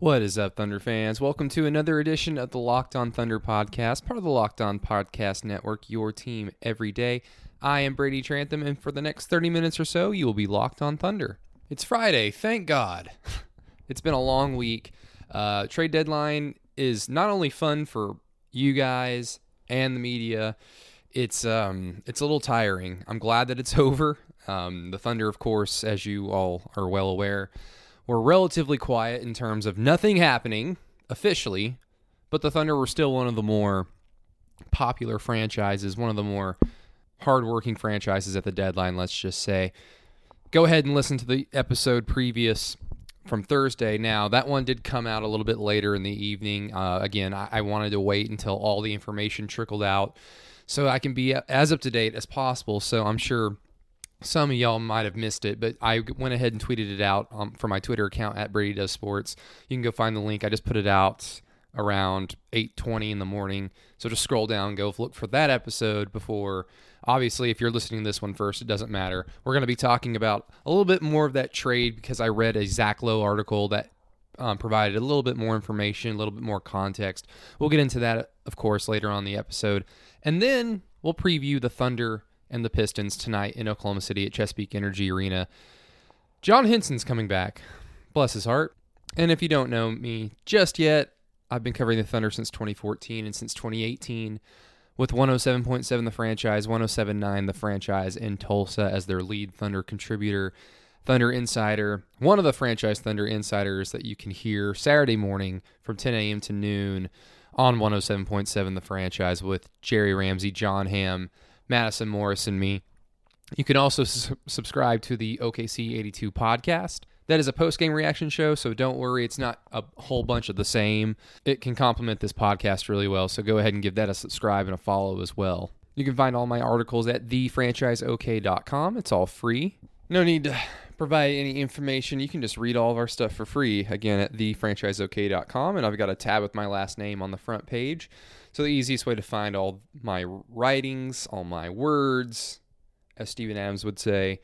What is up, Thunder fans? Welcome to another edition of the Locked On Thunder podcast, part of the Locked On Podcast Network, your team every day. I am Brady Trantham, and for the next 30 minutes or so, you will be Locked On Thunder. It's Friday, thank God. it's been a long week. Uh, trade deadline is not only fun for you guys and the media, it's um, it's a little tiring. I'm glad that it's over. Um, the Thunder, of course, as you all are well aware, were relatively quiet in terms of nothing happening officially, but the Thunder were still one of the more popular franchises, one of the more hardworking franchises at the deadline, let's just say. Go ahead and listen to the episode previous from Thursday. Now, that one did come out a little bit later in the evening. Uh, again, I, I wanted to wait until all the information trickled out so I can be as up to date as possible. So I'm sure some of y'all might have missed it, but I went ahead and tweeted it out um, for my Twitter account at Brady Does Sports. You can go find the link. I just put it out around 8:20 in the morning. So just scroll down, go look for that episode before. Obviously, if you're listening to this one first, it doesn't matter. We're going to be talking about a little bit more of that trade because I read a Zach Lowe article that um, provided a little bit more information, a little bit more context. We'll get into that, of course, later on the episode, and then we'll preview the Thunder and the Pistons tonight in Oklahoma City at Chesapeake Energy Arena. John Henson's coming back. Bless his heart. And if you don't know me just yet, I've been covering the Thunder since 2014 and since 2018 with 107.7 the franchise, 107.9 the franchise in Tulsa as their lead Thunder contributor, Thunder Insider, one of the franchise Thunder Insiders that you can hear Saturday morning from 10 a.m. to noon on 107.7 the franchise with Jerry Ramsey, John Hamm, Madison Morris, and me. You can also su- subscribe to the OKC 82 podcast. That is a post game reaction show, so don't worry, it's not a whole bunch of the same. It can complement this podcast really well, so go ahead and give that a subscribe and a follow as well. You can find all my articles at thefranchiseok.com. It's all free. No need to provide any information. You can just read all of our stuff for free again at thefranchiseok.com. And I've got a tab with my last name on the front page. So the easiest way to find all my writings, all my words, as Steven Adams would say,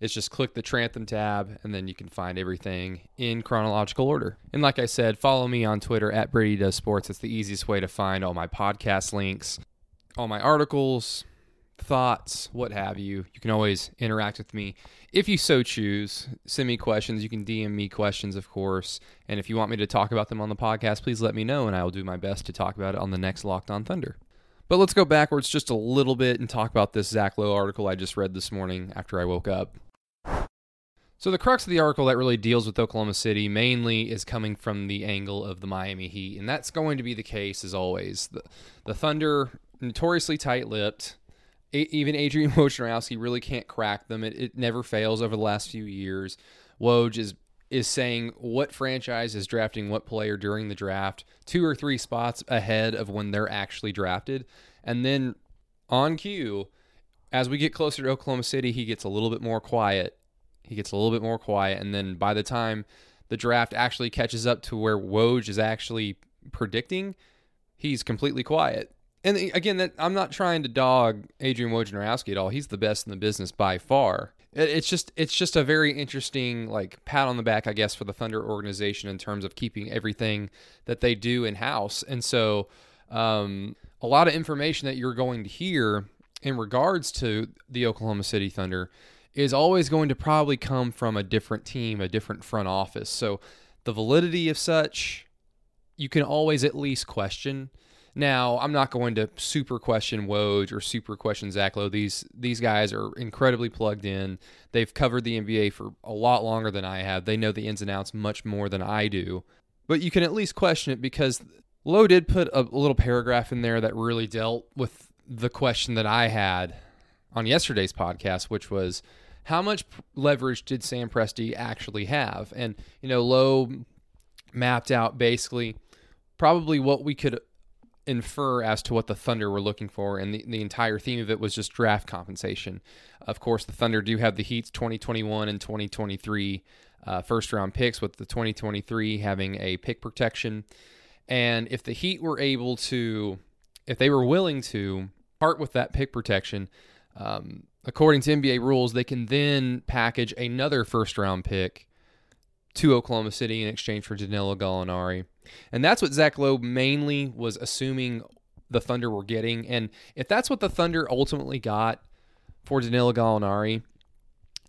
is just click the Trantham tab and then you can find everything in chronological order. And like I said, follow me on Twitter at Brady Does Sports. It's the easiest way to find all my podcast links, all my articles, thoughts, what have you. You can always interact with me if you so choose. Send me questions. You can DM me questions, of course. And if you want me to talk about them on the podcast, please let me know, and I will do my best to talk about it on the next Locked On Thunder. But let's go backwards just a little bit and talk about this Zach Lowe article I just read this morning after I woke up. So, the crux of the article that really deals with Oklahoma City mainly is coming from the angle of the Miami Heat. And that's going to be the case as always. The, the Thunder, notoriously tight lipped, even Adrian Wojnarowski really can't crack them. It, it never fails over the last few years. Woj is is saying what franchise is drafting what player during the draft, two or three spots ahead of when they're actually drafted, and then on cue, as we get closer to Oklahoma City, he gets a little bit more quiet. He gets a little bit more quiet, and then by the time the draft actually catches up to where Woj is actually predicting, he's completely quiet and again, that I'm not trying to dog Adrian Wojnarowski at all. He's the best in the business by far. It's just it's just a very interesting like pat on the back, I guess, for the Thunder organization in terms of keeping everything that they do in house. And so, um, a lot of information that you're going to hear in regards to the Oklahoma City Thunder is always going to probably come from a different team, a different front office. So, the validity of such, you can always at least question. Now, I'm not going to super question Woj or super question Zach Lowe. These these guys are incredibly plugged in. They've covered the NBA for a lot longer than I have. They know the ins and outs much more than I do. But you can at least question it because Lowe did put a little paragraph in there that really dealt with the question that I had on yesterday's podcast, which was how much leverage did Sam Presti actually have? And you know, Lowe mapped out basically probably what we could infer as to what the Thunder were looking for, and the, the entire theme of it was just draft compensation. Of course, the Thunder do have the Heat's 2021 and 2023 uh, first round picks, with the 2023 having a pick protection. And if the Heat were able to, if they were willing to part with that pick protection, um, according to NBA rules, they can then package another first round pick to Oklahoma City in exchange for Danilo Gallinari. And that's what Zach Lowe mainly was assuming the Thunder were getting. And if that's what the Thunder ultimately got for Danilo Gallinari,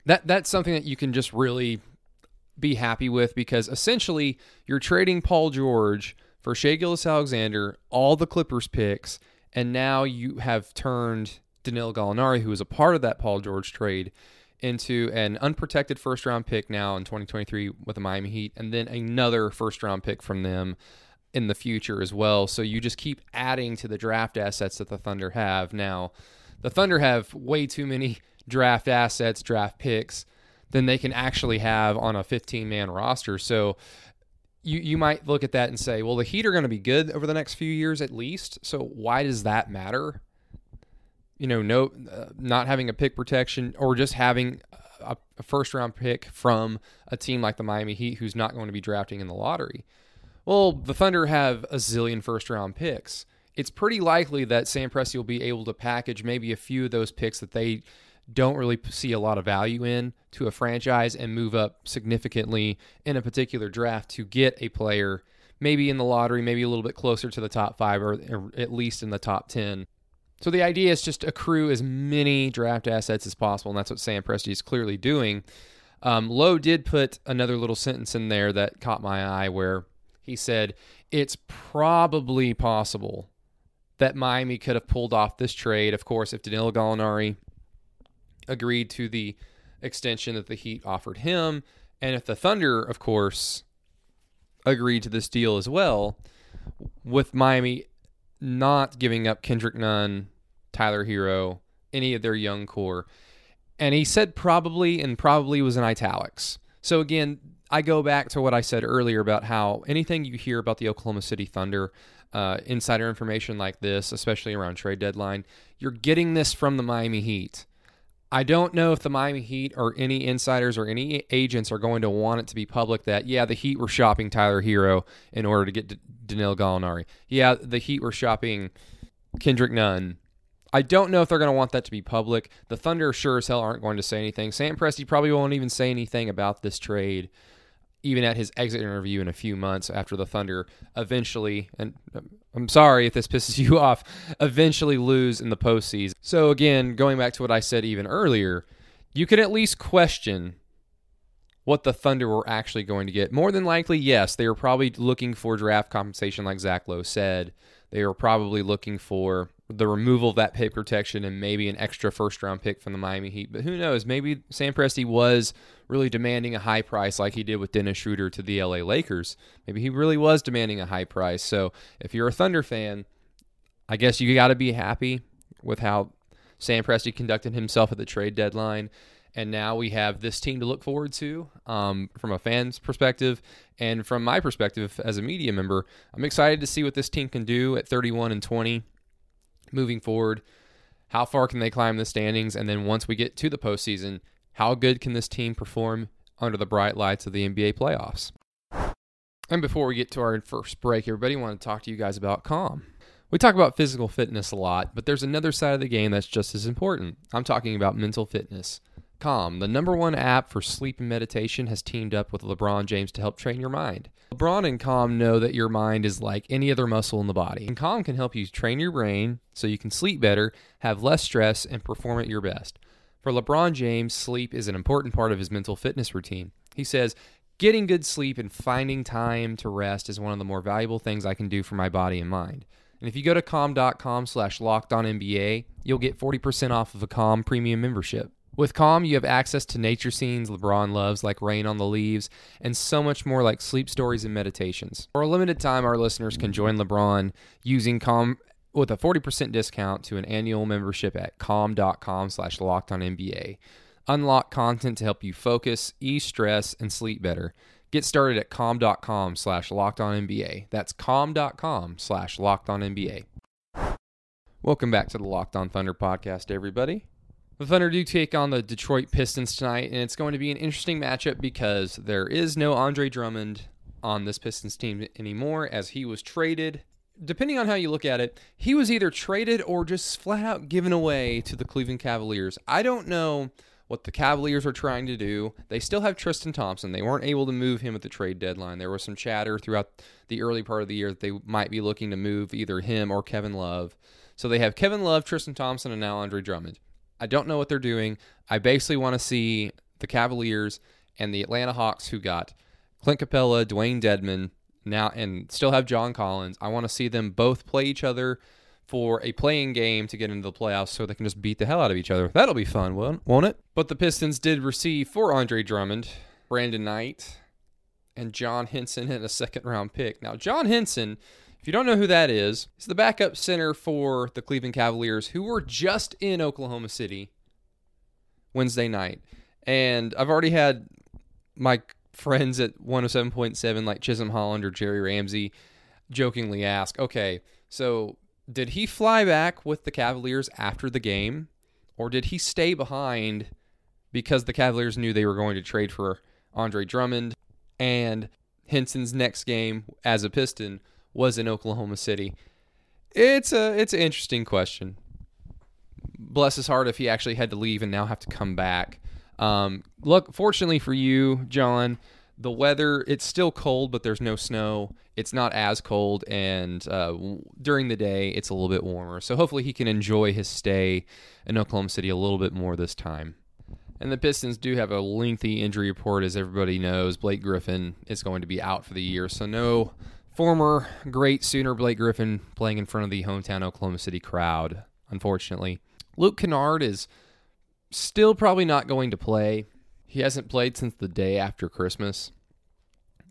that that's something that you can just really be happy with because essentially you're trading Paul George for Shai Gilgeous-Alexander, all the Clippers picks, and now you have turned Danilo Gallinari, who was a part of that Paul George trade, into an unprotected first round pick now in 2023 with the Miami Heat, and then another first round pick from them in the future as well. So you just keep adding to the draft assets that the Thunder have. Now, the Thunder have way too many draft assets, draft picks than they can actually have on a 15 man roster. So you you might look at that and say, well, the Heat are going to be good over the next few years at least. So why does that matter? You know, no, uh, not having a pick protection or just having a, a first round pick from a team like the Miami Heat who's not going to be drafting in the lottery. Well, the Thunder have a zillion first round picks. It's pretty likely that Sam Presti will be able to package maybe a few of those picks that they don't really see a lot of value in to a franchise and move up significantly in a particular draft to get a player maybe in the lottery, maybe a little bit closer to the top five or, at least in the top 10. So the idea is just accrue as many draft assets as possible, and that's what Sam Presti is clearly doing. Um, Lowe did put another little sentence in there that caught my eye where he said, It's probably possible that Miami could have pulled off this trade. Of course, if Danilo Gallinari agreed to the extension that the Heat offered him, and if the Thunder, of course, agreed to this deal as well, with Miami not giving up Kendrick Nunn, Tyler Herro, any of their young core. And he said probably, and probably was in italics. So again, I go back to what I said earlier about how anything you hear about the Oklahoma City Thunder, uh, insider information like this, especially around trade deadline, you're getting this from the Miami Heat. I don't know if the Miami Heat or any insiders or any agents are going to want it to be public that, yeah, the Heat were shopping Tyler Herro in order to get Danilo Gallinari. Yeah, the Heat were shopping Kendrick Nunn. I don't know if they're going to want that to be public. The Thunder sure as hell aren't going to say anything. Sam Presti probably won't even say anything about this trade even at his exit interview in a few months after the Thunder eventually, and uh, I'm sorry if this pisses you off, eventually lose in the postseason. So, again, going back to what I said even earlier, you can at least question what the Thunder were actually going to get. More than likely, yes, they were probably looking for draft compensation, like Zach Lowe said. They were probably looking for the removal of that pick protection and maybe an extra first round pick from the Miami Heat. But who knows? Maybe Sam Presti was really demanding a high price like he did with Dennis Schroeder to the LA Lakers. Maybe he really was demanding a high price. So if you're a Thunder fan, I guess you got to be happy with how Sam Presti conducted himself at the trade deadline. And now we have this team to look forward to um, from a fan's perspective. And from my perspective as a media member, I'm excited to see what this team can do at 31 and 20 moving forward. How far can they climb the standings? And then once we get to the postseason, how good can this team perform under the bright lights of the NBA playoffs? And before we get to our first break, everybody, want to talk to you guys about Calm. We talk about physical fitness a lot, but there's another side of the game that's just as important. I'm talking about mental fitness. Calm, the number one app for sleep and meditation, has teamed up with LeBron James to help train your mind. LeBron and Calm know that your mind is like any other muscle in the body, and Calm can help you train your brain so you can sleep better, have less stress, and perform at your best. For LeBron James, sleep is an important part of his mental fitness routine. He says, Getting good sleep and finding time to rest is one of the more valuable things I can do for my body and mind. And if you go to calm.com slash lockedonnba, you'll get 40% off of a Calm premium membership. With Calm, you have access to nature scenes LeBron loves, like Rain on the Leaves, and so much more like sleep stories and meditations. For a limited time, our listeners can join LeBron using Calm with a 40% discount to an annual membership at calm.com slash locked on NBA. Unlock content to help you focus, ease stress, and sleep better. Get started at calm.com slash locked on NBA. That's calm.com slash locked on NBA. Welcome back to the Locked on Thunder podcast, everybody. The Thunder do take on the Detroit Pistons tonight, and it's going to be an interesting matchup because there is no Andre Drummond on this Pistons team anymore as he was traded. Depending on how you look at it, he was either traded or just flat out given away to the Cleveland Cavaliers. I don't know what the Cavaliers are trying to do. They still have Tristan Thompson. They weren't able to move him at the trade deadline. There was some chatter throughout the early part of the year that they might be looking to move either him or Kevin Love. So they have Kevin Love, Tristan Thompson, and now Andre Drummond. I don't know what they're doing. I basically want to see the Cavaliers and the Atlanta Hawks, who got Clint Capela, Dewayne Dedmon, now and still have John Collins. I want to see them both play each other for a playing game to get into the playoffs so they can just beat the hell out of each other. That'll be fun, won't it? But the Pistons did receive for Andre Drummond, Brandon Knight, and John Henson in a second round pick. Now, John Henson, if you don't know who that is, is the backup center for the Cleveland Cavaliers who were just in Oklahoma City Wednesday night. And I've already had my friends at 107.7 like Chisholm Holland or Jerry Ramsey jokingly ask, okay, so did he fly back with the Cavaliers after the game or did he stay behind because the Cavaliers knew they were going to trade for Andre Drummond and Henson's next game as a Piston was in Oklahoma City? It's a it's an interesting question. Bless his heart if he actually had to leave and now have to come back. Um, look, fortunately for you, John, the weather it's still cold, but there's no snow. It's not as cold, and uh, during the day it's a little bit warmer. So hopefully he can enjoy his stay in Oklahoma City a little bit more this time. And the Pistons do have a lengthy injury report, as everybody knows. Blake Griffin is going to be out for the year, so no former great Sooner Blake Griffin playing in front of the hometown Oklahoma City crowd, unfortunately. Luke Kennard is still probably not going to play. He hasn't played since the day after Christmas.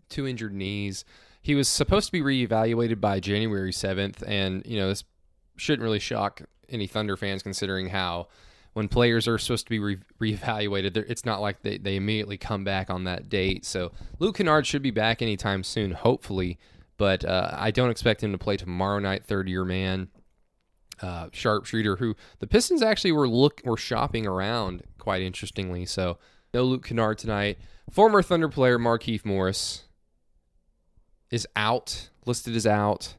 Two injured knees. He was supposed to be reevaluated by January 7th, and, you know, this shouldn't really shock any Thunder fans considering how when players are supposed to be re- reevaluated, it's not like they, they immediately come back on that date. So Luke Kennard should be back anytime soon, hopefully, but uh, I don't expect him to play tomorrow night, third year man uh, sharpshooter who the Pistons actually were look were shopping around quite interestingly. So no Luke Kennard tonight. Former Thunder player Markieff Morris is out, listed as out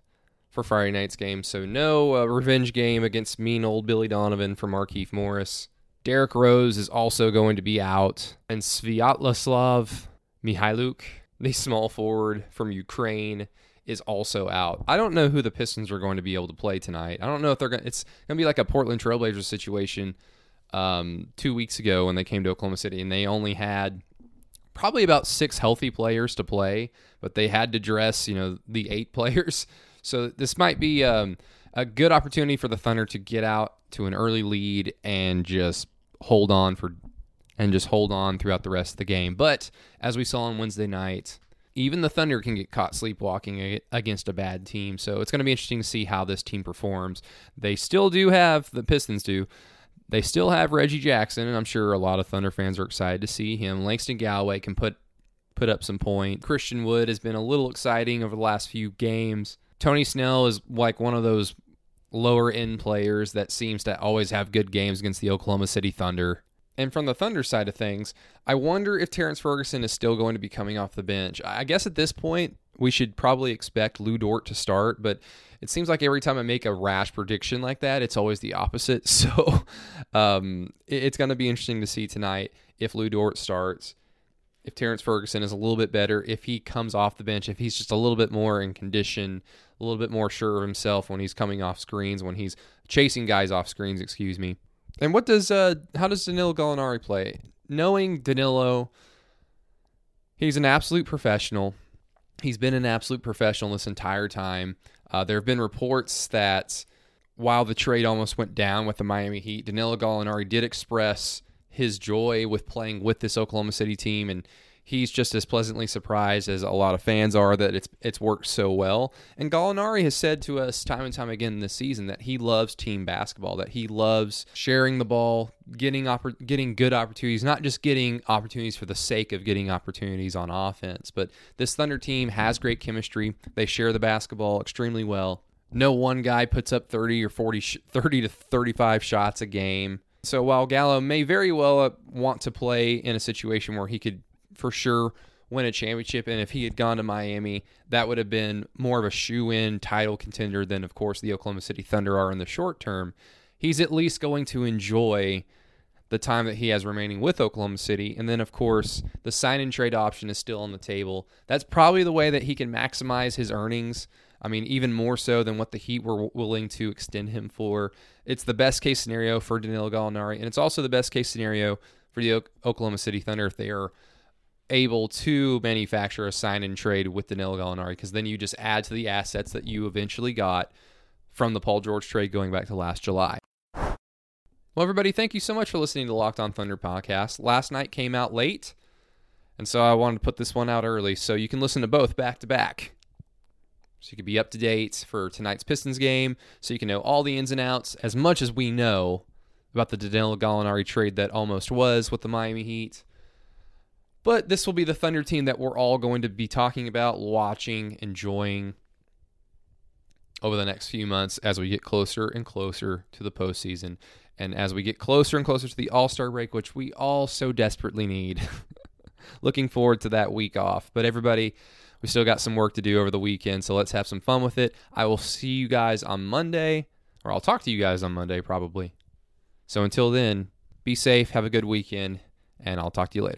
for Friday night's game. So no uh, revenge game against mean old Billy Donovan for Markieff Morris. Derrick Rose is also going to be out, and Sviatoslav Mykhailiuk, the small forward from Ukraine, is also out. I don't know who the Pistons are going to be able to play tonight. I don't know if they're going. It's going to be like a Portland Trailblazers situation um, two weeks ago when they came to Oklahoma City and they only had probably about six healthy players to play, but they had to dress you know the eight players. So this might be um, a good opportunity for the Thunder to get out to an early lead and just hold on for and just hold on throughout the rest of the game. But as we saw on Wednesday night, even the Thunder can get caught sleepwalking against a bad team. So it's going to be interesting to see how this team performs. They still do have, the Pistons do, they still have Reggie Jackson, and I'm sure a lot of Thunder fans are excited to see him. Langston Galloway can put put up some point. Christian Wood has been a little exciting over the last few games. Tony Snell is like one of those lower end players that seems to always have good games against the Oklahoma City Thunder. And from the Thunder side of things, I wonder if Terrence Ferguson is still going to be coming off the bench. I guess at this point, we should probably expect Lu Dort to start, but it seems like every time I make a rash prediction like that, it's always the opposite. So um, it's going to be interesting to see tonight if Lu Dort starts, if Terrence Ferguson is a little bit better, if he comes off the bench, if he's just a little bit more in condition, a little bit more sure of himself when he's coming off screens, when he's chasing guys off screens, excuse me. And what does uh how does Danilo Gallinari play? Knowing Danilo, he's an absolute professional. He's been an absolute professional this entire time. Uh, there have been reports that while the trade almost went down with the Miami Heat, Danilo Gallinari did express his joy with playing with this Oklahoma City team and he's just as pleasantly surprised as a lot of fans are that it's it's worked so well. And Gallinari has said to us time and time again this season that he loves team basketball, that he loves sharing the ball, getting oppor- getting good opportunities, not just getting opportunities for the sake of getting opportunities on offense. But this Thunder team has great chemistry. They share the basketball extremely well. No one guy puts up 30 or 40 30 to 35 shots a game. So while Gallo may very well uh, want to play in a situation where he could for sure win a championship. And if he had gone to Miami, that would have been more of a shoe in title contender than, of course, the Oklahoma City Thunder are in the short term. He's at least going to enjoy the time that he has remaining with Oklahoma City. And then, of course, the sign and trade option is still on the table. That's probably the way that he can maximize his earnings. I mean, even more so than what the Heat were willing to extend him for. It's the best case scenario for Danilo Gallinari, and it's also the best case scenario for the Oklahoma City Thunder if they are able to manufacture a sign and trade with Danilo Gallinari, because then you just add to the assets that you eventually got from the Paul George trade going back to last July. Well, everybody, thank you so much for listening to Locked On Thunder podcast. Last night came out late, and so I wanted to put this one out early so you can listen to both back to back. So you can be up to date for tonight's Pistons game, so you can know all the ins and outs as much as we know about the Danilo Gallinari trade that almost was with the Miami Heat. But this will be the Thunder team that we're all going to be talking about, watching, enjoying over the next few months as we get closer and closer to the postseason. And as we get closer and closer to the All Star break, which we all so desperately need. Looking forward to that week off. But everybody, we still got some work to do over the weekend, so let's have some fun with it. I will see you guys on Monday, or I'll talk to you guys on Monday probably. So until then, be safe, have a good weekend, and I'll talk to you later.